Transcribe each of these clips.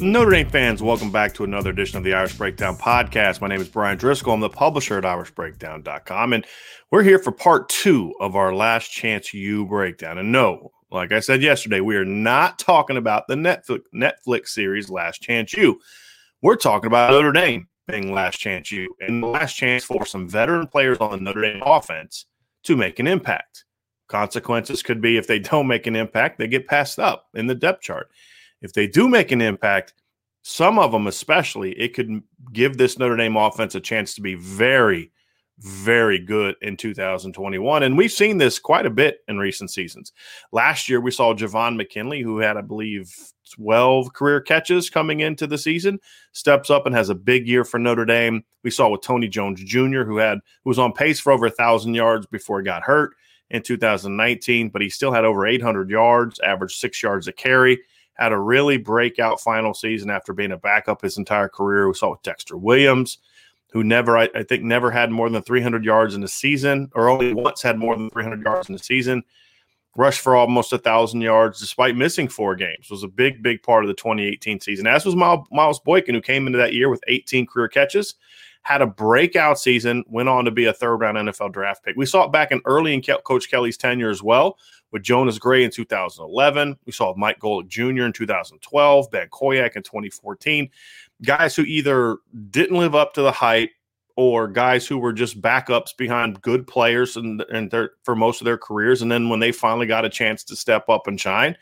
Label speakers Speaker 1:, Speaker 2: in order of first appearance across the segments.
Speaker 1: Notre Dame fans, welcome back to another edition of the Irish Breakdown podcast. My name is Bryan Driskell. I'm the publisher at irishbreakdown.com, and we're here for part two of our Last Chance U breakdown. And no, like I said yesterday, we are not talking about the Netflix, Netflix series Last Chance U. We're talking about Notre Dame being Last Chance U and the last chance for some veteran players on the Notre Dame offense to make an impact. Consequences could be if they don't make an impact, they get passed up in the depth chart if they do make an impact, some of them especially, it could give this Notre Dame offense a chance to be very, very good in 2021. And we've seen this quite a bit in recent seasons. Last year, we saw Javon McKinley, who had, I believe, 12 career catches coming into the season, steps up and has a big year for Notre Dame. We saw with Tony Jones Jr., who had who was on pace for over a thousand yards before he got hurt in 2019, but he still had over 800 yards, averaged six yards a carry had a really breakout final season after being a backup his entire career. We saw with Dexter Williams, who never, I, I think, never had more than 300 yards in a season, or only once had more than 300 yards in a season. Rushed for almost a thousand yards despite missing four games. Was a big, big part of the 2018 season. As was Miles Boykin, who came into that year with 18 career catches had a breakout season, went on to be a third round NFL draft pick. We saw it back in early in Coach Kelly's tenure as well, with Jonas Gray in 2011. We saw Mike Golic Jr. in 2012, Ben Koyack in 2014. Guys who either didn't live up to the hype or guys who were just backups behind good players and, and their, for most of their careers. And then when they finally got a chance to step up and shine,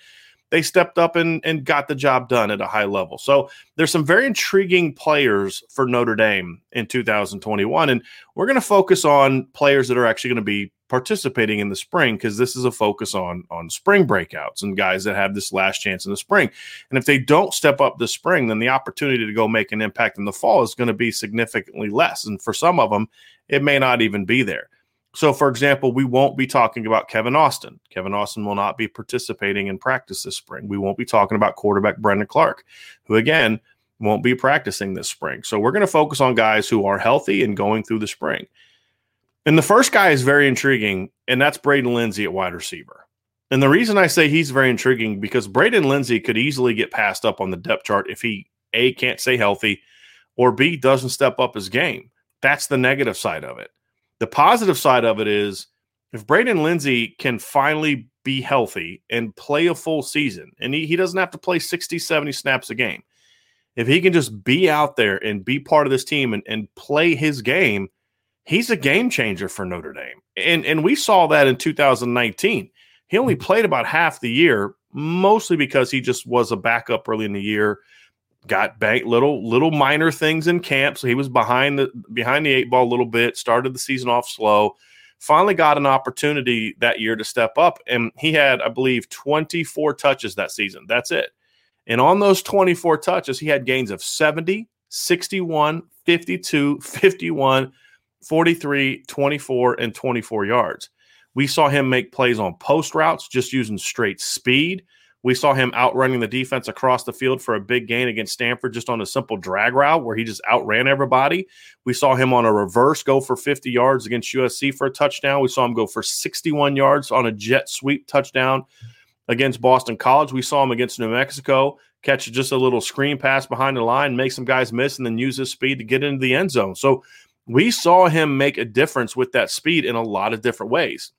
Speaker 1: they stepped up and, and got the job done at a high level. So there's some very intriguing players for Notre Dame in 2021. And we're going to focus on players that are actually going to be participating in the spring because this is a focus on on spring breakouts and guys that have this last chance in the spring. And if they don't step up this spring, then the opportunity to go make an impact in the fall is going to be significantly less. And for some of them, it may not even be there. So, for example, we won't be talking about Kevin Austin. Kevin Austin will not be participating in practice this spring. We won't be talking about quarterback Brendon Clark, who again won't be practicing this spring. So, we're going to focus on guys who are healthy and going through the spring. And the first guy is very intriguing, and that's Braden Lenzy at wide receiver. And the reason I say he's very intriguing because Braden Lenzy could easily get passed up on the depth chart if he A can't stay healthy or B doesn't step up his game. That's the negative side of it. The positive side of it is if Braden Lenzy can finally be healthy and play a full season, and he, he doesn't have to play 60, 70 snaps a game, if he can just be out there and be part of this team and, and play his game, he's a game changer for Notre Dame. And and we saw that in 2019. He only mm-hmm. played about half the year, mostly because he just was a backup early in the year. Got bank little little minor things in camp, so he was behind the behind the eight ball a little bit. Started the season off slow. Finally got an opportunity that year to step up, and he had, I believe, 24 touches that season. That's it. And on those 24 touches, he had gains of 70, 61, 52, 51, 43, 24, and 24 yards. We saw him make plays on post routes just using straight speed. We saw him outrunning the defense across the field for a big gain against Stanford just on a simple drag route where he just outran everybody. We saw him on a reverse go for 50 yards against USC for a touchdown. We saw him go for 61 yards on a jet sweep touchdown against Boston College. We saw him against New Mexico catch just a little screen pass behind the line, make some guys miss, and then use his speed to get into the end zone. So we saw him make a difference with that speed in a lot of different ways.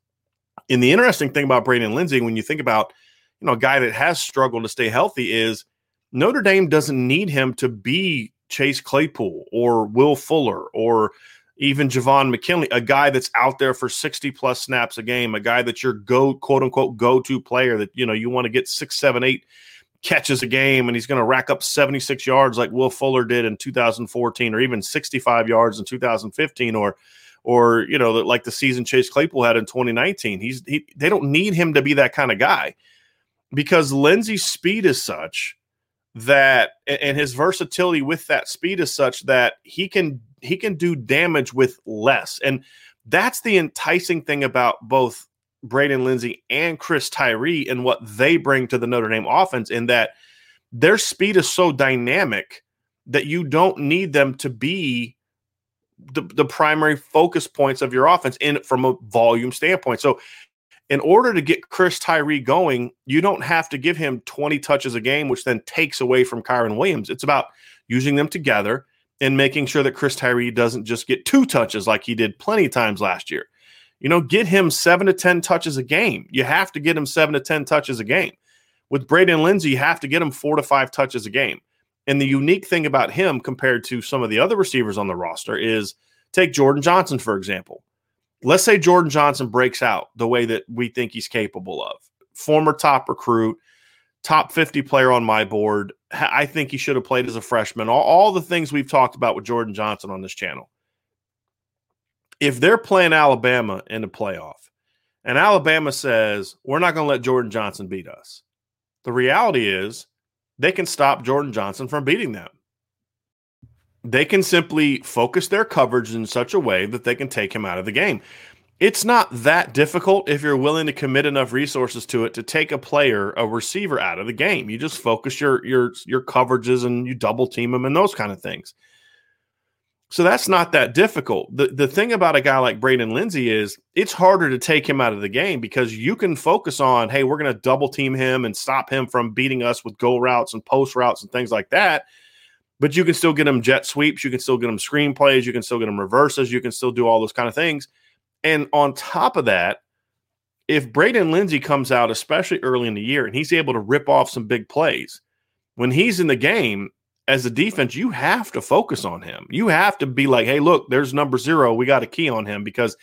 Speaker 1: And the interesting thing about Braden Lenzy, when you think about, you know, a guy that has struggled to stay healthy, is Notre Dame doesn't need him to be Chase Claypool or Will Fuller or even Javon McKinley, a guy that's out there for 60 plus snaps a game, a guy that's your go quote unquote go to player that, you know, you want to get six, seven, eight catches a game and he's going to rack up 76 yards like Will Fuller did in 2014 or even 65 yards in 2015 or or you know like the season Chase Claypool had in 2019 he's he, they don't need him to be that kind of guy because Lenzy's speed is such that and his versatility with that speed is such that he can he can do damage with less and that's the enticing thing about both Braden Lenzy and Chris Tyree and what they bring to the Notre Dame offense in that their speed is so dynamic that you don't need them to be the, the primary focus points of your offense in from a volume standpoint. So in order to get Chris Tyree going, you don't have to give him 20 touches a game, which then takes away from Kyren Williams. It's about using them together and making sure that Chris Tyree doesn't just get two touches like he did plenty of times last year. You know, get him seven to 10 touches a game. You have to get him seven to 10 touches a game. With Braden Lenzy, you have to get him four to five touches a game. And the unique thing about him compared to some of the other receivers on the roster is take Jordan Johnson, for example. Let's say Jordan Johnson breaks out the way that we think he's capable of. Former top recruit, top 50 player on my board. I think he should have played as a freshman. All, all the things we've talked about with Jordan Johnson on this channel if they're playing Alabama in the playoff and Alabama says, we're not going to let Jordan Johnson beat us, the reality is they can stop Jordan Johnson from beating them. They can simply focus their coverage in such a way that they can take him out of the game. It's not that difficult if you're willing to commit enough resources to it to take a player, a receiver out of the game. You just focus your your your coverages and you double team them and those kind of things. So that's not that difficult. The the thing about a guy like Braden Lenzy is it's harder to take him out of the game because you can focus on, hey, we're going to double team him and stop him from beating us with go routes and post routes and things like that. But you can still get him jet sweeps, you can still get him screen plays, you can still get him reverses, you can still do all those kind of things. And on top of that, if Braden Lenzy comes out, especially early in the year, and he's able to rip off some big plays, when he's in the game, as a defense, you have to focus on him. You have to be like, hey, look, there's number zero. We got a key on him because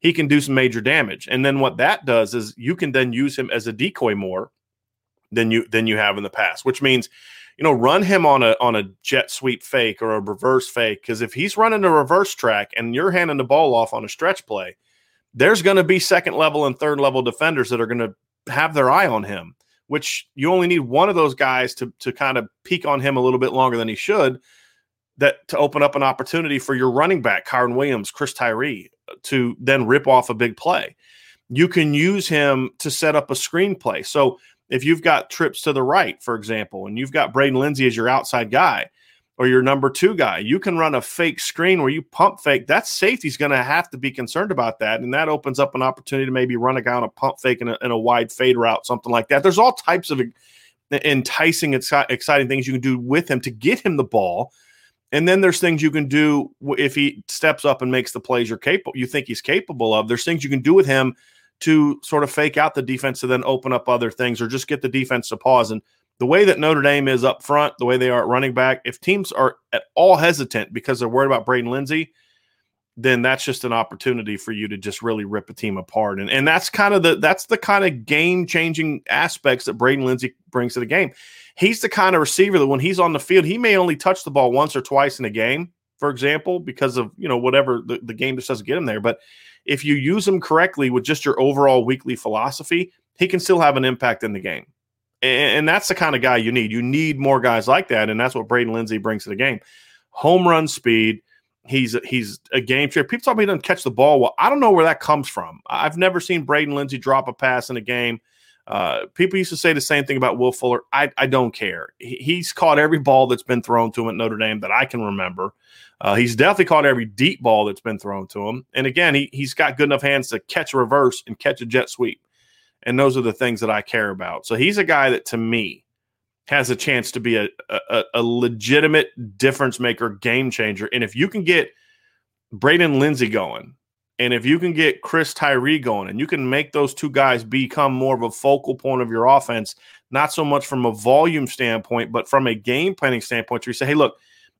Speaker 1: he can do some major damage. And then what that does is you can then use him as a decoy more than you than you have in the past, which means you know run him on a on a jet sweep fake or a reverse fake because if he's running a reverse track and you're handing the ball off on a stretch play, there's going to be second level and third level defenders that are going to have their eye on him which you only need one of those guys to to kind of peek on him a little bit longer than he should that to open up an opportunity for your running back, Kyren Williams, Chris Tyree, to then rip off a big play. You can use him to set up a screenplay. So if you've got trips to the right, for example, and you've got Braden Lenzy as your outside guy, or your number two guy. You can run a fake screen where you pump fake. That safety's going to have to be concerned about that. And that opens up an opportunity to maybe run a guy on a pump fake in a, in a wide fade route, something like that. There's all types of enticing, exciting things you can do with him to get him the ball. And then there's things you can do if he steps up and makes the plays you're capable, you think he's capable of. There's things you can do with him to sort of fake out the defense to then open up other things or just get the defense to pause. And the way that Notre Dame is up front, the way they are at running back, if teams are at all hesitant because they're worried about Braden Lenzy, then that's just an opportunity for you to just really rip a team apart. And and that's kind of the that's the kind of game changing aspects that Braden Lenzy brings to the game. He's the kind of receiver that when he's on the field, he may only touch the ball once or twice in a game, for example, because of you know whatever the, the game just doesn't get him there. But if you use him correctly with just your overall weekly philosophy, he can still have an impact in the game. And, and that's the kind of guy you need. You need more guys like that, and that's what Braden Lenzy brings to the game. Home run speed He's he's a game changer. People tell me he doesn't catch the ball well. I don't know where that comes from. I've never seen Braden Lenzy drop a pass in a game. Uh, people used to say the same thing about Will Fuller. I, I don't care. He, he's caught every ball that's been thrown to him at Notre Dame that I can remember. Uh, he's definitely caught every deep ball that's been thrown to him. And again, he, he's got good enough hands to catch a reverse and catch a jet sweep. And those are the things that I care about. So he's a guy that to me has a chance to be a, a, a legitimate difference maker, game changer. And if you can get Braden Lenzy going, and if you can get Chris Tyree going, and you can make those two guys become more of a focal point of your offense, not so much from a volume standpoint, but from a game planning standpoint, where you say, hey, look,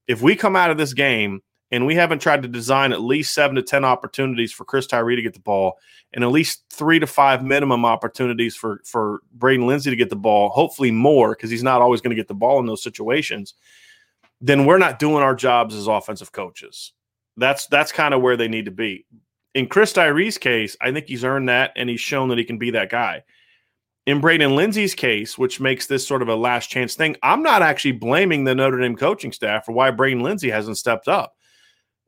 Speaker 1: if we come out of this game and we haven't tried to design at least seven to 10 opportunities for Chris Tyree to get the ball, and at least three to five minimum opportunities for for Braden Lenzy to get the ball. Hopefully more because he's not always going to get the ball in those situations. Then we're not doing our jobs as offensive coaches. That's that's kind of where they need to be. In Chris Tyree's case, I think he's earned that and he's shown that he can be that guy. In Braden Lenzy's case, which makes this sort of a last chance thing, I'm not actually blaming the Notre Dame coaching staff for why Braden Lenzy hasn't stepped up.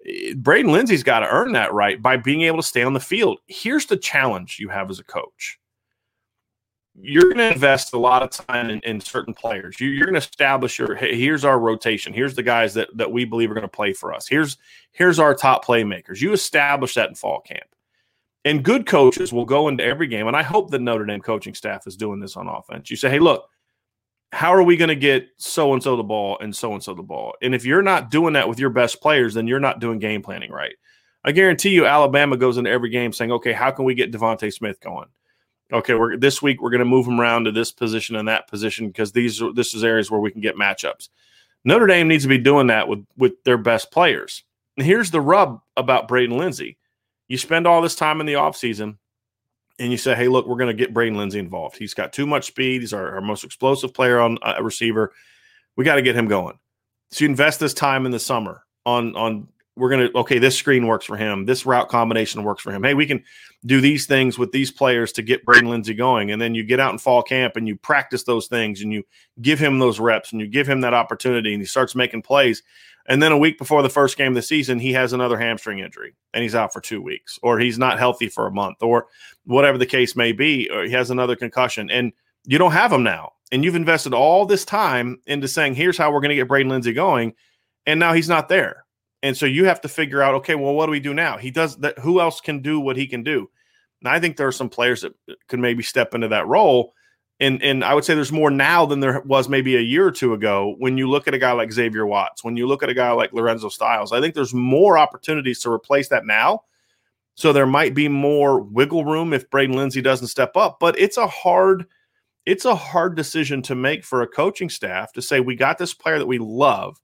Speaker 1: Eh, Braden Lenzy's got to earn that right by being able to stay on the field. Here's the challenge you have as a coach. You're going to invest a lot of time in, in certain players. You, are going to establish your hey, here's our rotation. Here's the guys that that we believe are going to play for us. Here's here's our top playmakers. You establish that in fall camp. And good coaches will go into every game, and I hope the Notre Dame coaching staff is doing this on offense. You say, hey, look, how are we going to get so and so the ball and so and so the ball? And if you're not doing that with your best players, then you're not doing game planning right. I guarantee you, Alabama goes into every game saying, "Okay, how can we get DeVonta Smith going? Okay, we're this week we're going to move them around to this position and that position because these are this is areas where we can get matchups." Notre Dame needs to be doing that with with their best players. And here's the rub about Braden Lenzy: you spend all this time in the offseason and you say, hey, look, we're going to get Braden Lenzy involved. He's got too much speed. He's our, our most explosive player on a receiver. We got to get him going. So you invest this time in the summer on on we're going to okay, this screen works for him. This route combination works for him. Hey, we can do these things with these players to get Braden Lenzy going. And then you get out in fall camp and you practice those things and you give him those reps and you give him that opportunity and he starts making plays. And then a week before the first game of the season, he has another hamstring injury and he's out for two weeks, or he's not healthy for a month, or whatever the case may be, or he has another concussion. And you don't have him now. And you've invested all this time into saying, here's how we're going to get Braden Lenzy going. And now he's not there. And so you have to figure out, okay, well, what do we do now? He does that. Who else can do what he can do? And I think there are some players that uh, could maybe step into that role and and I would say there's more now than there was maybe a year or two ago when you look at a guy like Xavier Watts, when you look at a guy like Lorenzo Styles. I think there's more opportunities to replace that now. So there might be more wiggle room if Braden Lenzy doesn't step up, but it's a hard it's a hard decision to make for a coaching staff to say we got this player that we love.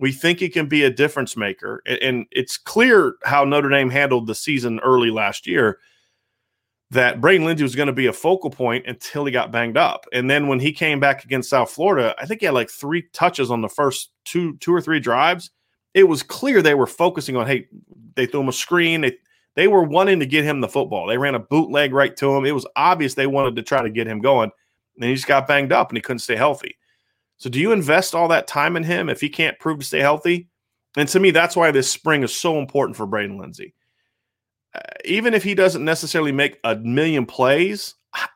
Speaker 1: We think he can be a difference maker. And it's clear how Notre Dame handled the season early last year that Braden Lenzy was going to be a focal point until he got banged up. And then when he came back against South Florida, I think he had like three touches on the first two two or three drives. It was clear they were focusing on, hey, they threw him a screen. They they were wanting to get him the football. They ran a bootleg right to him. It was obvious they wanted to try to get him going. And he just got banged up and he couldn't stay healthy. So do you invest all that time in him if he can't prove to stay healthy? And to me, that's why this spring is so important for Braden Lenzy uh, even if he doesn't necessarily make a million plays,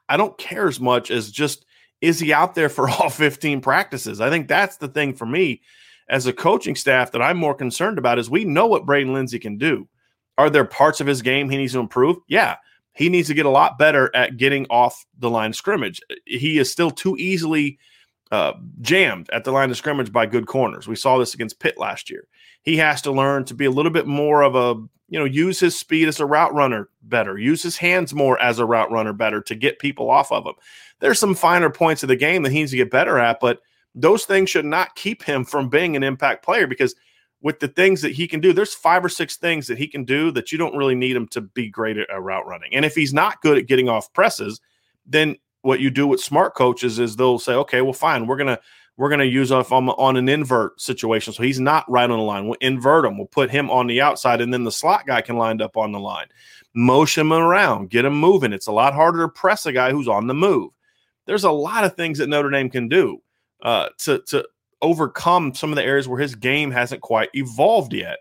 Speaker 1: I don't care as much as just is he out there for all 15 practices? I think that's the thing for me as a coaching staff that I'm more concerned about is we know what Braden Lenzy can do. Are there parts of his game he needs to improve? Yeah. He needs to get a lot better at getting off the line scrimmage. He is still too easily uh, jammed at the line of scrimmage by good corners. We saw this against Pitt last year. He has to learn to be a little bit more of a you know, use his speed as a route runner better, use his hands more as a route runner better to get people off of him. There's some finer points of the game that he needs to get better at, but those things should not keep him from being an impact player because with the things that he can do. There's five or six things that he can do that you don't really need him to be great at route running. And if he's not good at getting off presses, then what you do with smart coaches is they'll say, okay, well, fine, we're gonna we're gonna use off on, on an invert situation, so he's not right on the line. We'll invert him. We'll put him on the outside, and then the slot guy can line up on the line. Motion him around, get him moving. It's a lot harder to press a guy who's on the move. There's a lot of things that Notre Dame can do uh, to to overcome some of the areas where his game hasn't quite evolved yet.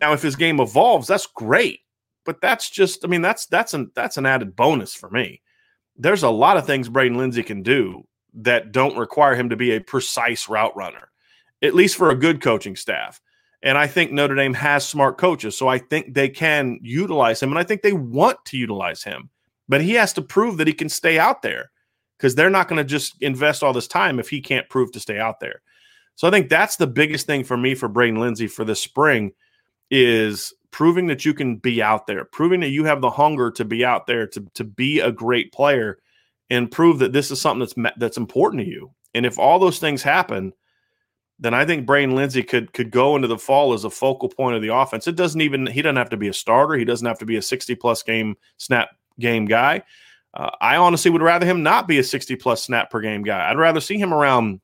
Speaker 1: Now, if his game evolves, that's great, but that's just, I mean, that's that's an that's an added bonus for me. There's a lot of things Braden Lenzy can do that don't require him to be a precise route runner, at least for a good coaching staff. And I think Notre Dame has smart coaches, so I think they can utilize him, and I think they want to utilize him. But he has to prove that he can stay out there because they're not going to just invest all this time if he can't prove to stay out there. So I think that's the biggest thing for me for Braden Lenzy for this spring is proving that you can be out there, proving that you have the hunger to be out there to to be a great player and prove that this is something that's that's important to you. And if all those things happen, then I think Braden Lenzy could could go into the fall as a focal point of the offense. It doesn't even he doesn't have to be a starter. He doesn't have to be a 60 plus game snap game guy. Uh, I honestly would rather him not be a 60 plus snap per game guy. I'd rather see him around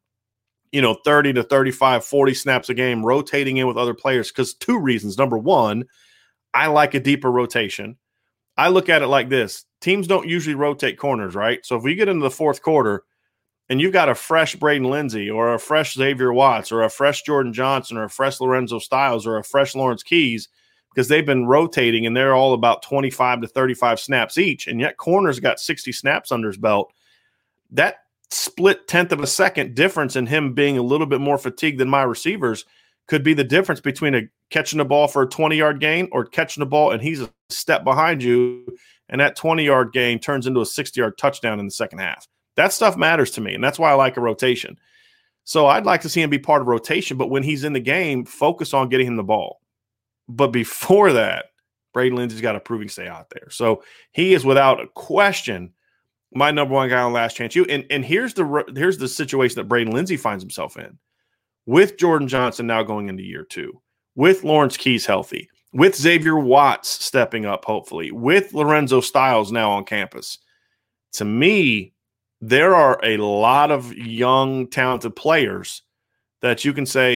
Speaker 1: you know 30 to 35 40 snaps a game rotating in with other players because two reasons. Number one i like a deeper rotation. I look at it like this. Teams don't usually rotate corners right? So if we get into the fourth quarter and you've got a fresh braden lenzy or a fresh xavier watts or a fresh jordan johnson or a fresh lorenzo styles or a fresh lawrence keys because they've been rotating and they're all about 25 to 35 snaps each and yet corners got 60 snaps under his belt that split tenth of a second difference in him being a little bit more fatigued than my receivers could be the difference between a catching the ball for a 20 yard gain or catching the ball and he's a step behind you and that 20 yard gain turns into a 60 yard touchdown in the second half. That stuff matters to me and that's why I like a rotation. So I'd like to see him be part of rotation, but when he's in the game, focus on getting him the ball. But before that, Braden Lenzy's got to prove he stay out there. So he is without a question my number one guy on last chance you. And and here's the here's the situation that Braden Lenzy finds himself in with Jordan Johnson now going into year two, with Lawrence Keys healthy, with Xavier Watts stepping up, hopefully, with Lorenzo Styles now on campus. To me, there are a lot of young, talented players that you can say.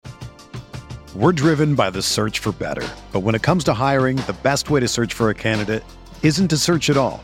Speaker 2: We're driven by the search for better. But when it comes to hiring, the best way to search for a candidate isn't to search at all.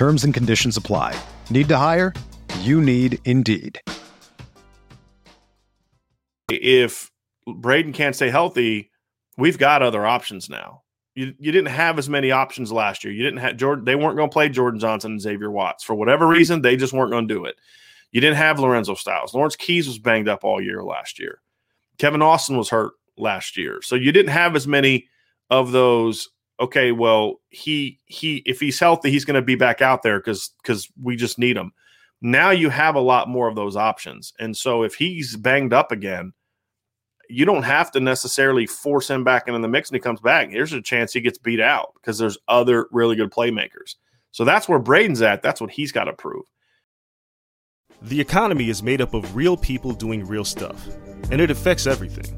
Speaker 2: Terms and conditions apply. Need to hire? You need Indeed.
Speaker 1: If Braden can't stay healthy, we've got other options now. You, you didn't have as many options last year. You didn't have Jordan. They weren't going to play Jordan Johnson and Xavier Watts for whatever reason. They just weren't going to do it. You didn't have Lorenzo Styles. Lawrence Keys was banged up all year last year. Kevin Austin was hurt last year. So you didn't have as many of those okay, well, he he if he's healthy, he's going to be back out there because because we just need him. Now you have a lot more of those options, and so if he's banged up again, you don't have to necessarily force him back into the mix. And he comes back, here's a chance he gets beat out because there's other really good playmakers. So that's where Braden's at. That's what he's got to prove.
Speaker 3: The economy is made up of real people doing real stuff, and it affects everything.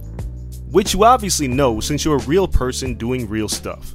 Speaker 3: Which you obviously know since you're a real person doing real stuff.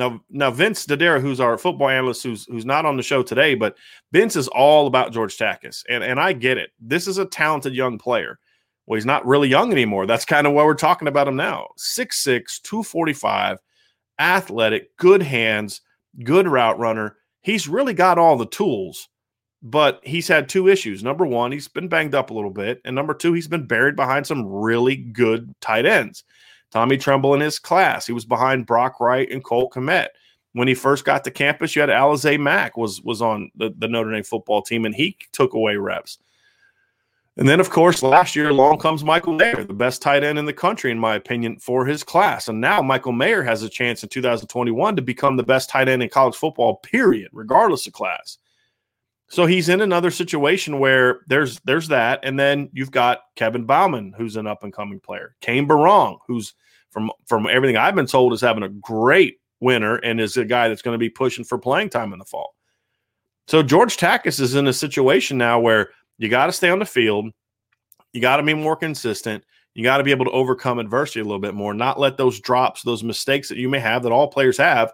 Speaker 1: Now, now Vince Dodera, who's our football analyst, who's who's not on the show today, but Vince is all about George Takacs, and and I get it. This is a talented young player. Well, he's not really young anymore. That's kind of why we're talking about him now. 6'6", 245, athletic, good hands, good route runner. He's really got all the tools, but he's had two issues. Number one, he's been banged up a little bit, and number two, he's been buried behind some really good tight ends. Tommy Tremble in his class. He was behind Brock Wright and Cole Kmet. When he first got to campus, you had Alize Mack was was on the, the Notre Dame football team, and he took away reps. And then, of course, last year along comes Michael Mayer, the best tight end in the country, in my opinion, for his class. And now Michael Mayer has a chance in 2021 to become the best tight end in college football, period, regardless of class. So he's in another situation where there's there's that, and then you've got Kevin Bauman, who's an up and coming player, Cane Berrong, who's from from everything I've been told is having a great winner and is a guy that's going to be pushing for playing time in the fall. So George Takacs is in a situation now where you got to stay on the field, you got to be more consistent, you got to be able to overcome adversity a little bit more, not let those drops, those mistakes that you may have that all players have,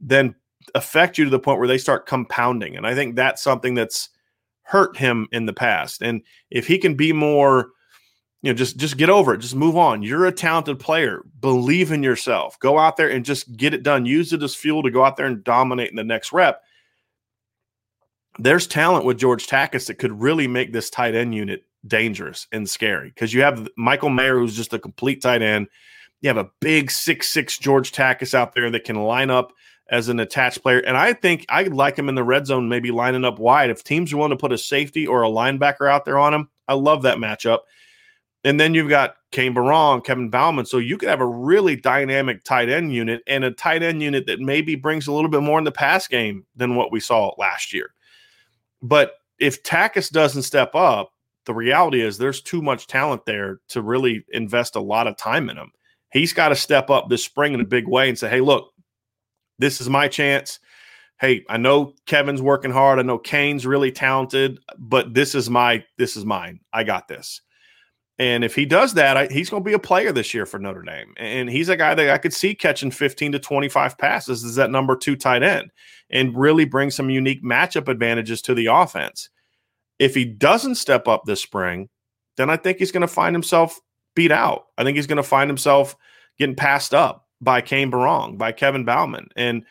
Speaker 1: then affect you to the point where they start compounding. And I think that's something that's hurt him in the past. And if he can be more, you know, just just get over it, just move on. You're a talented player. Believe in yourself. Go out there and just get it done. Use it as fuel to go out there and dominate in the next rep. There's talent with George Takacs that could really make this tight end unit dangerous and scary because you have Michael Mayer, who's just a complete tight end. You have a big six six George Takacs out there that can line up as an attached player. And I think I'd like him in the red zone, maybe lining up wide. If teams are willing to put a safety or a linebacker out there on him, I love that matchup. And then you've got Cane Berrong, Kevin Bauman. So you could have a really dynamic tight end unit and a tight end unit that maybe brings a little bit more in the pass game than what we saw last year. But if Takacs doesn't step up, the reality is there's too much talent there to really invest a lot of time in him. He's got to step up this spring in a big way and say, hey, look, this is my chance. Hey, I know Kevin's working hard. I know Cane's really talented, but this is my this is mine. I got this. And if he does that, I, he's going to be a player this year for Notre Dame. And he's a guy that I could see catching 15 to 25 passes as that number two tight end and really bring some unique matchup advantages to the offense. If he doesn't step up this spring, then I think he's going to find himself beat out. I think he's going to find himself getting passed up by Cane Berrong, by Kevin Bauman. And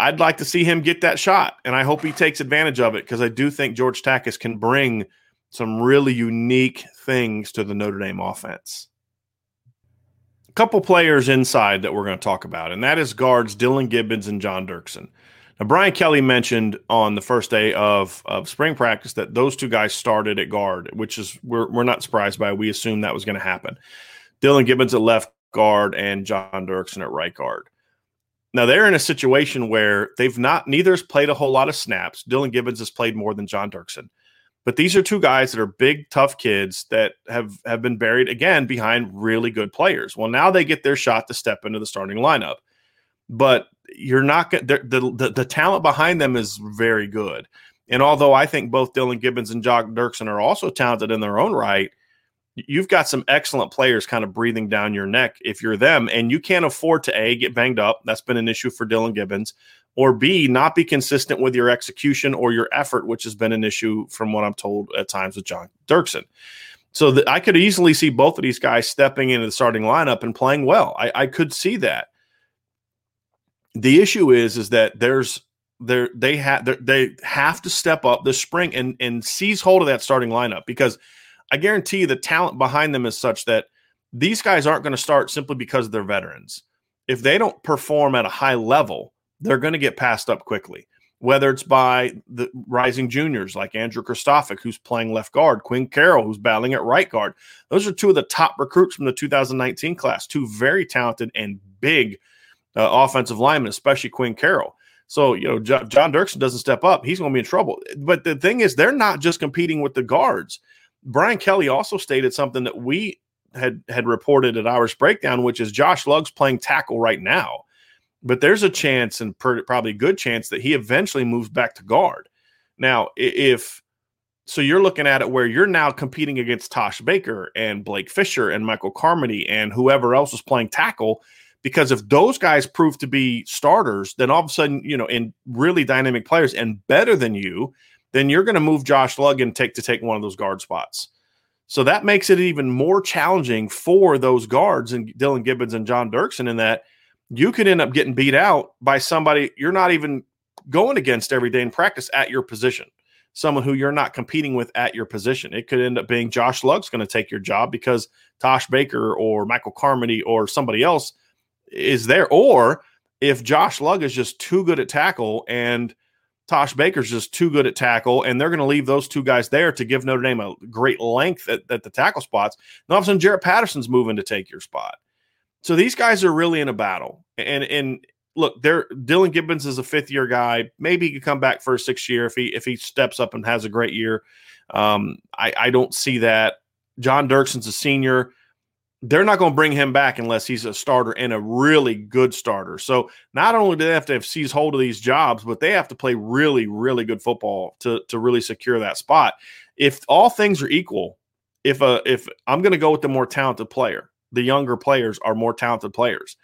Speaker 1: I'd like to see him get that shot. And I hope he takes advantage of it because I do think George Takacs can bring some really unique things to the Notre Dame offense. A couple players inside that we're going to talk about, and that is guards Dillan Gibbons and John Dirksen. Now, Brian Kelly mentioned on the first day of, of spring practice that those two guys started at guard, which is we're, we're not surprised by. We assumed that was going to happen. Dillan Gibbons at left guard and John Dirksen at right guard. Now they're in a situation where they've not neither has played a whole lot of snaps. Dillan Gibbons has played more than John Dirksen. But these are two guys that are big, tough kids that have have been buried again behind really good players. Well, now they get their shot to step into the starting lineup. But you're not the, the the talent behind them is very good. And although I think both Dillan Gibbons and John Dirksen are also talented in their own right, you've got some excellent players kind of breathing down your neck if you're them and you can't afford to a get banged up that's been an issue for dillan gibbons or b not be consistent with your execution or your effort which has been an issue from what i'm told at times with john dirksen. So the, i could easily see both of these guys stepping into the starting lineup and playing well. I, I could see that. The issue is is that there's there they have they have to step up this spring and and seize hold of that starting lineup because – I guarantee the talent behind them is such that these guys aren't going to start simply because they're veterans. If they don't perform at a high level, they're going to get passed up quickly. Whether it's by the rising juniors like Andrew Kristofic, who's playing left guard, Quinn Carroll, who's battling at right guard. Those are two of the top recruits from the 2019 class, two very talented and big uh, offensive linemen, especially Quinn Carroll. So, you know, John Dirksen doesn't step up, he's going to be in trouble. But the thing is, they're not just competing with the guards. Brian Kelly also stated something that we had had reported at Irish Breakdown, which is Josh Lugg's playing tackle right now. but there's a chance and probably a good chance that he eventually moves back to guard. Now, if so, you're looking at it where you're now competing against Tosh Baker and Blake Fisher and Michael Carmody and whoever else is playing tackle. Because if those guys prove to be starters, then all of a sudden, you know, and really dynamic players and better than you, then you're going to move Josh Lugg and take to take one of those guard spots. So that makes it even more challenging for those guards and Dillan Gibbons and John Dirksen in that you could end up getting beat out by somebody you're not even going against every day in practice at your position, someone who you're not competing with at your position. It could end up being Josh Lugg's going to take your job because Tosh Baker or Michael Carmody or somebody else is there. Or if Josh Lugg is just too good at tackle and Tosh Baker's just too good at tackle, and they're going to leave those two guys there to give Notre Dame a great length at, at the tackle spots. And all of a sudden, Jarrett Patterson's moving to take your spot. So these guys are really in a battle. And and look, there Dillan Gibbons is a fifth year guy. Maybe he could come back for a sixth year if he if he steps up and has a great year. Um, I, I don't see that. John Dirksen's a senior. They're not going to bring him back unless he's a starter and a really good starter. So not only do they have to have seize hold of these jobs, but they have to play really, really good football to to really secure that spot. If all things are equal, if a if I'm going to go with the more talented player, the younger players are more talented players.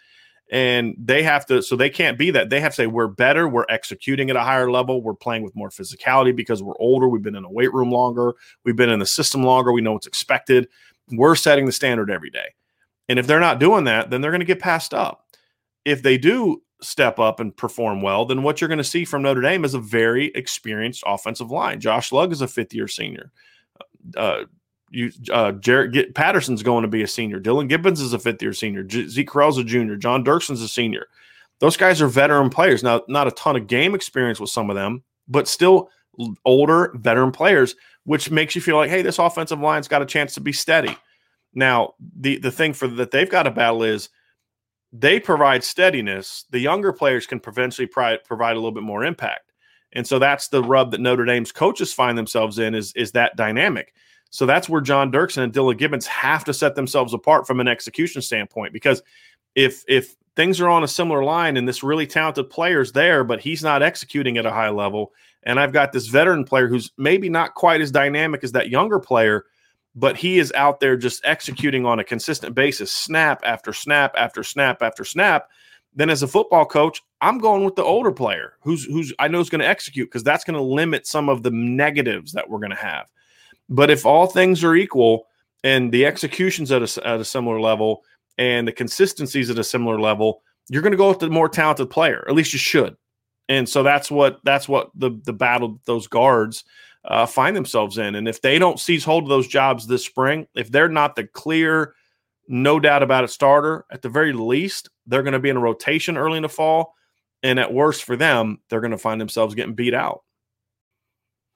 Speaker 1: And they have to, so they can't be that. They have to say, we're better. We're executing at a higher level. We're playing with more physicality because we're older. We've been in a weight room longer. We've been in the system longer. We know what's expected. We're setting the standard every day. And if they're not doing that, then they're going to get passed up. If they do step up and perform well, then what you're going to see from Notre Dame is a very experienced offensive line. Josh Lugg is a fifth year senior. Uh, you uh Jarrett Patterson's going to be a senior. Dillan Gibbons is a fifth year senior. J- Zeke Correll's a junior. John Dirksen's a senior. Those guys are veteran players. Now, not a ton of game experience with some of them, but still older veteran players, which makes you feel like, hey, this offensive line's got a chance to be steady. Now, the the thing for that they've got to battle is they provide steadiness. The younger players can potentially provide a little bit more impact. And so that's the rub that Notre Dame's coaches find themselves in is, is that dynamic. So that's where John Dirksen and Dillan Gibbons have to set themselves apart from an execution standpoint. Because if if things are on a similar line and this really talented player's there, but he's not executing at a high level, and I've got this veteran player who's maybe not quite as dynamic as that younger player, but he is out there just executing on a consistent basis, snap after snap after snap after snap. Then as a football coach, I'm going with the older player who's who's I know is going to execute because that's going to limit some of the negatives that we're going to have. But if all things are equal and the execution's at a, at a similar level and the consistency's at a similar level, you're going to go with the more talented player. At least you should. And so that's what that's what the the battle those guards uh, find themselves in. And if they don't seize hold of those jobs this spring, if they're not the clear, no doubt about it starter, at the very least, they're going to be in a rotation early in the fall. And at worst for them, they're going to find themselves getting beat out.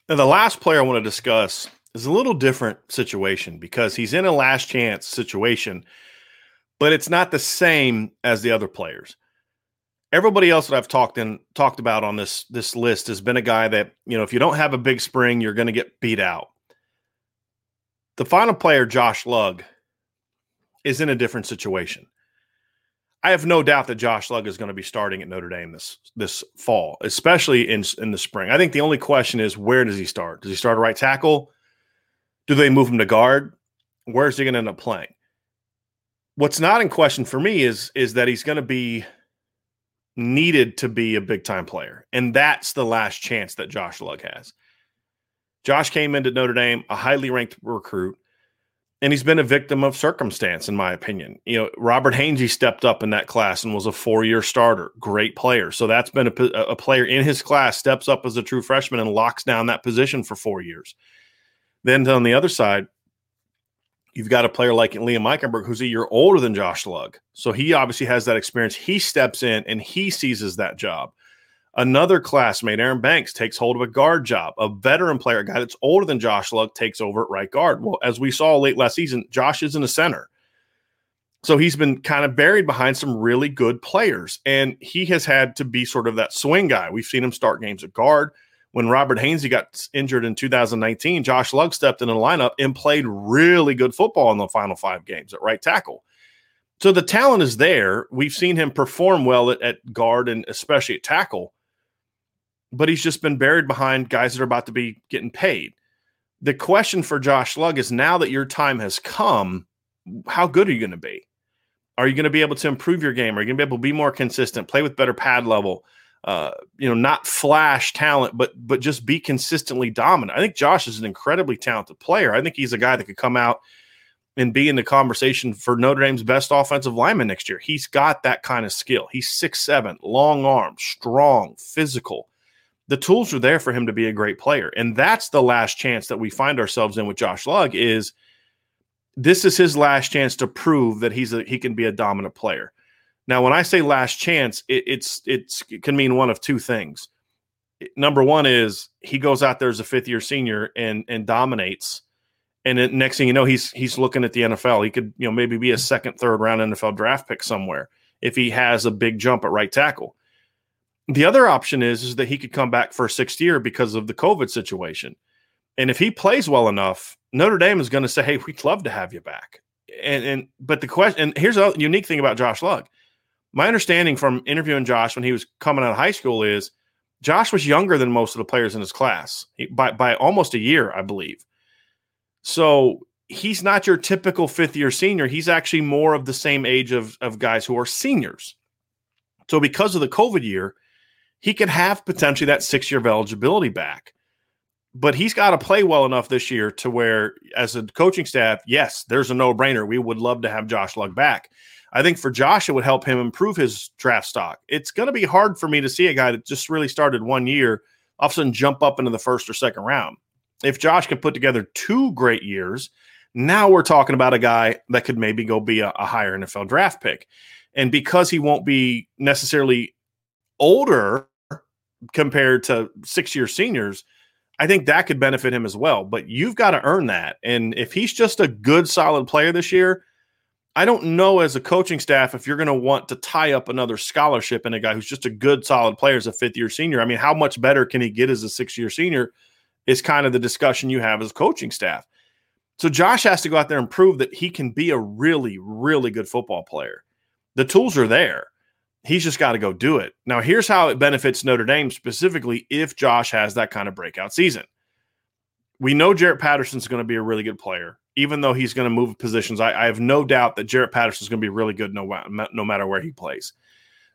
Speaker 1: And the last player I want to discuss is a little different situation because he's in a last chance situation, but it's not the same as the other players. Everybody else that I've talked and talked about on this this list has been a guy that, you know, if you don't have a big spring, you're going to get beat out. The final player, Josh Lugg, is in a different situation. I have no doubt that Josh Lugg is going to be starting at Notre Dame this this fall, especially in in the spring. I think the only question is where does he start? Does he start a right tackle? Do they move him to guard? Where's he going to end up playing? What's not in question for me is is that he's going to be needed to be a big time player, and that's the last chance that Josh Lugg has. Josh came into Notre Dame, a highly ranked recruit, and he's been a victim of circumstance, in my opinion. You know, Robert Hainsey stepped up in that class and was a four year starter, great player. So that's been a, a player in his class steps up as a true freshman and locks down that position for four years. Then on the other side, you've got a player like Liam Eichenberg, who's a year older than Josh Lugg. So he obviously has that experience. He steps in and he seizes that job. Another classmate, Aaron Banks, takes hold of a guard job. A veteran player, a guy that's older than Josh Lugg, takes over at right guard. Well, as we saw late last season, Josh isn't a center. So he's been kind of buried behind some really good players. And he has had to be sort of that swing guy. We've seen him start games at guard when Robert Hainsey got injured in 2019, Josh Lugg stepped in the lineup and played really good football in the final five games at right tackle. So the talent is there. We've seen him perform well at, at guard and especially at tackle, but he's just been buried behind guys that are about to be getting paid. The question for Josh Lugg is now that your time has come, how good are you going to be? Are you going to be able to improve your game? Are you going to be able to be more consistent, play with better pad level? Uh, you know, not flash talent, but but just be consistently dominant. I think Josh is an incredibly talented player. I think he's a guy that could come out and be in the conversation for Notre Dame's best offensive lineman next year. He's got that kind of skill. He's six seven, long arm, strong, physical. The tools are there for him to be a great player, and that's the last chance that we find ourselves in with Josh Lugg. Is this is his last chance to prove that he's a, he can be a dominant player. Now, when I say last chance, it, it's it's it can mean one of two things. Number one is he goes out there as a fifth year senior and and dominates, and then next thing you know, he's he's looking at the NFL. He could you know maybe be a second, third round NFL draft pick somewhere if he has a big jump at right tackle. The other option is is that he could come back for a sixth year because of the COVID situation, and if he plays well enough, Notre Dame is going to say, "Hey, we'd love to have you back." And and but the question and here's a unique thing about Josh Lugg my understanding from interviewing Josh when he was coming out of high school is Josh was younger than most of the players in his class by by almost a year, I believe. So he's not your typical fifth year senior. He's actually more of the same age of, of guys who are seniors. So because of the COVID year, he could have potentially that six year of eligibility back. But he's got to play well enough this year to where, as a coaching staff, yes, there's a no brainer. We would love to have Josh Lugg back. I think for Josh, it would help him improve his draft stock. It's going to be hard for me to see a guy that just really started one year all of a sudden jump up into the first or second round. If Josh can put together two great years, now we're talking about a guy that could maybe go be a, a higher NFL draft pick. And because he won't be necessarily older compared to six year seniors, I think that could benefit him as well. But you've got to earn that. And if he's just a good, solid player this year, I don't know as a coaching staff if you're going to want to tie up another scholarship in a guy who's just a good, solid player as a fifth year senior. I mean, how much better can he get as a six year senior is kind of the discussion you have as coaching staff. So Josh has to go out there and prove that he can be a really, really good football player. The tools are there. He's just got to go do it. Now, here's how it benefits Notre Dame specifically if Josh has that kind of breakout season. We know Jarrett Patterson's going to be a really good player even though he's going to move positions, I, I, have no doubt that Jarrett Patterson is going to be really good no, no matter where he plays.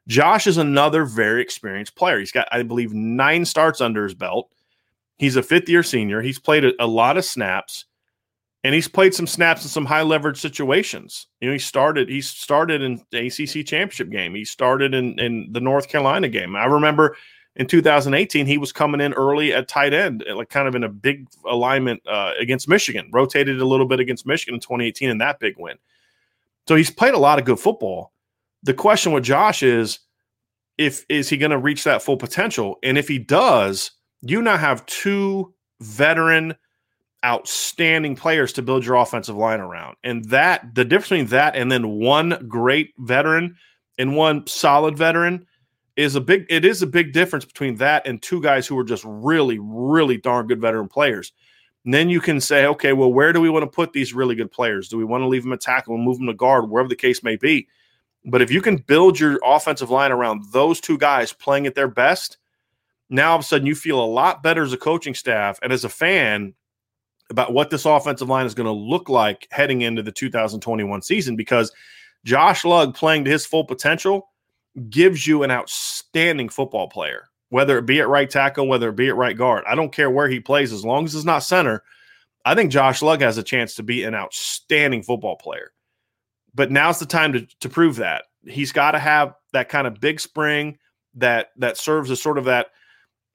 Speaker 1: Josh is another very experienced player. He's got, I believe, nine starts under his belt. He's a fifth year senior. He's played a, a lot of snaps, and he's played some snaps in some high leverage situations. You know, he started. He started in the ACC championship game. He started in in the North Carolina game. I remember in 2018, he was coming in early at tight end, like kind of in a big alignment uh, against Michigan, rotated a little bit against Michigan in 2018 in that big win. So he's played a lot of good football. The question with Josh is if is he going to reach that full potential? And if he does, you now have two veteran, outstanding players to build your offensive line around. And that the difference between that and then one great veteran and one solid veteran is a big it is a big difference between that and two guys who are just really really darn good veteran players. And then you can say okay well where do we want to put these really good players? Do we want to leave them at tackle and move them to guard wherever the case may be? But if you can build your offensive line around those two guys playing at their best now all of a sudden you feel a lot better as a coaching staff and as a fan about what this offensive line is going to look like heading into the 2021 season because Josh Lugg playing to his full potential gives you an outstanding football player, whether it be at right tackle, whether it be at right guard. I don't care where he plays, as long as it's not center. I think Josh Lugg has a chance to be an outstanding football player. But now's the time to, to prove that. He's got to have that kind of big spring that that serves as sort of that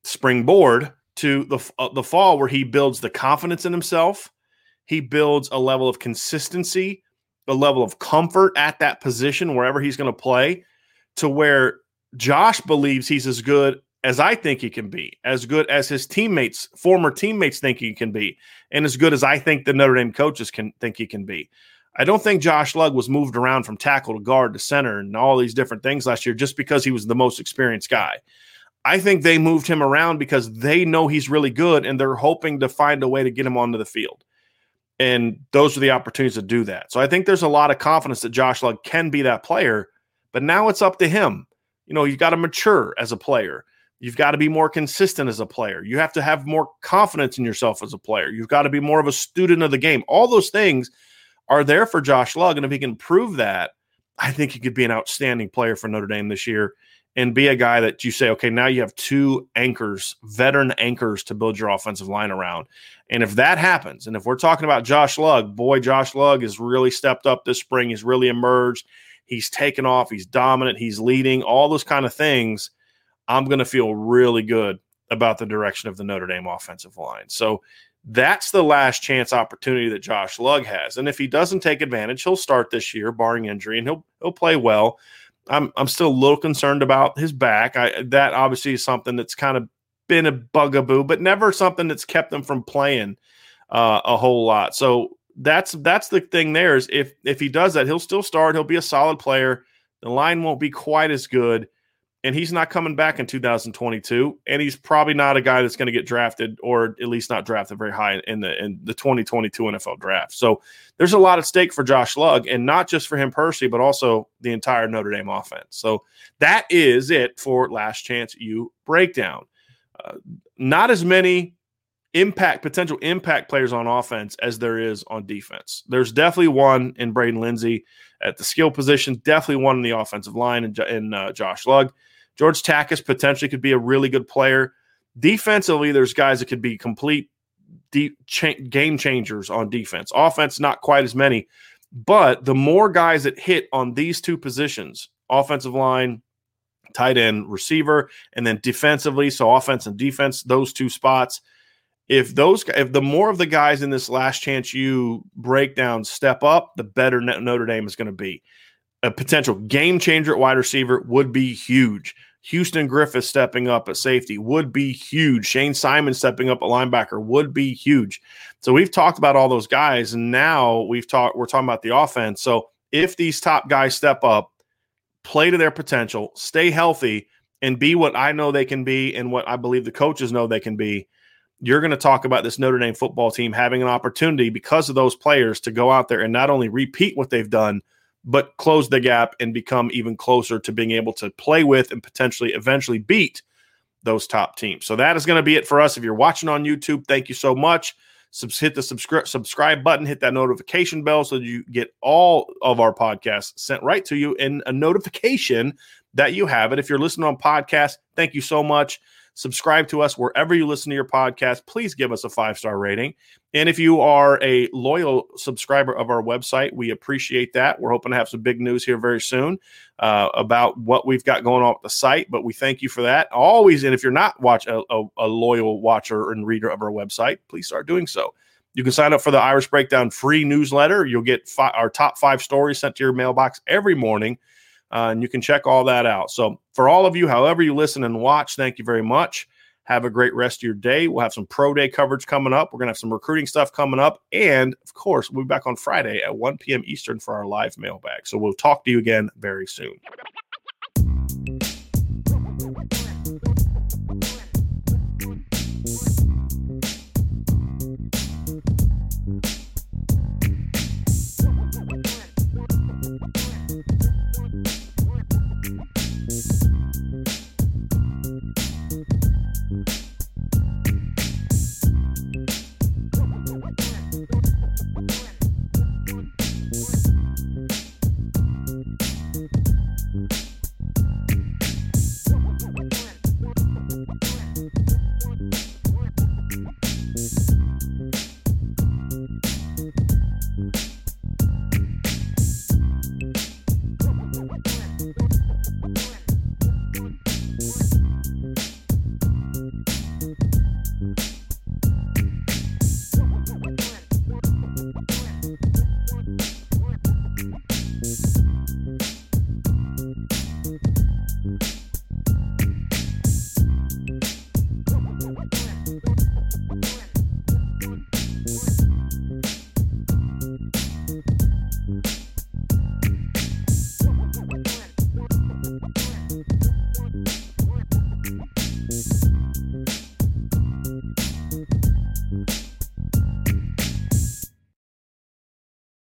Speaker 1: springboard to the uh, the fall where he builds the confidence in himself. He builds a level of consistency, a level of comfort at that position wherever he's going to play to where Josh believes he's as good as I think he can be, as good as his teammates, former teammates think he can be, and as good as I think the Notre Dame coaches can think he can be. I don't think Josh Lugg was moved around from tackle to guard to center and all these different things last year just because he was the most experienced guy. I think they moved him around because they know he's really good and they're hoping to find a way to get him onto the field. And those are the opportunities to do that. So I think there's a lot of confidence that Josh Lugg can be that player, but now it's up to him. You know, you've got to mature as a player. You've got to be more consistent as a player. You have to have more confidence in yourself as a player. You've got to be more of a student of the game. All those things are there for Josh Lugg. And if he can prove that, I think he could be an outstanding player for Notre Dame this year and be a guy that you say, okay, now you have two anchors, veteran anchors to build your offensive line around. And if that happens, and if we're talking about Josh Lugg, boy, Josh Lugg has really stepped up this spring. He's really emerged. He's taken off. He's dominant. He's leading, all those kind of things. I'm going to feel really good about the direction of the Notre Dame offensive line. So that's the last chance opportunity that Josh Lugg has. And if he doesn't take advantage, he'll start this year, barring injury, and he'll he'll play well. I'm I'm still a little concerned about his back. I that obviously is something that's kind of been a bugaboo, but never something that's kept him from playing uh, a whole lot. So that's that's the thing. There is if if he does that, he'll still start. He'll be a solid player. The line won't be quite as good, and he's not coming back in 2022. And he's probably not a guy that's going to get drafted, or at least not drafted very high in the in the 2022 NFL draft. So there's a lot at stake for Josh Lugg, and not just for him personally, but also the entire Notre Dame offense. So that is it for Last Chance U breakdown. Uh, not as many impact potential impact players on offense as there is on defense. There's definitely one in Braden Lenzy at the skill position, definitely one in the offensive line, and, uh, Josh Lugg. George Takacs potentially could be a really good player. Defensively, there's guys that could be complete deep cha- game changers on defense. Offense, not quite as many, but the more guys that hit on these two positions, offensive line, tight end, receiver, and then defensively, so offense and defense, those two spots. If those, if the more of the guys in this last chance U breakdown step up, the better Notre Dame is going to be a potential game changer at wide receiver would be huge. Houston Griffith stepping up at safety would be huge. Shayne Simon stepping up at linebacker would be huge. So we've talked about all those guys, and now we've talked. We're talking about the offense. So if these top guys step up, play to their potential, stay healthy, and be what I know they can be, and what I believe the coaches know they can be, you're going to talk about this Notre Dame football team having an opportunity because of those players to go out there and not only repeat what they've done but close the gap and become even closer to being able to play with and potentially eventually beat those top teams. So that is going to be it for us. If you're watching on YouTube, thank you so much. hit the subscribe subscribe button, hit that notification bell so you get all of our podcasts sent right to you in a notification that you have it. If you're listening on podcast, thank you so much. Subscribe to us wherever you listen to your podcast. Please give us a five star rating. And if you are a loyal subscriber of our website, we appreciate that. We're hoping to have some big news here very soon uh, about what we've got going on with the site, but we thank you for that. Always, and if you're not watch a, a, a loyal watcher and reader of our website, please start doing so. You can sign up for the Irish Breakdown free newsletter. You'll get fi- our top five stories sent to your mailbox every morning uh, and you can check all that out. So, for all of you, however you listen and watch, thank you very much. Have a great rest of your day. We'll have some pro day coverage coming up. We're going to have some recruiting stuff coming up. And of course, we'll be back on Friday at 1 p.m. Eastern for our live mailbag. So, we'll talk to you again very soon.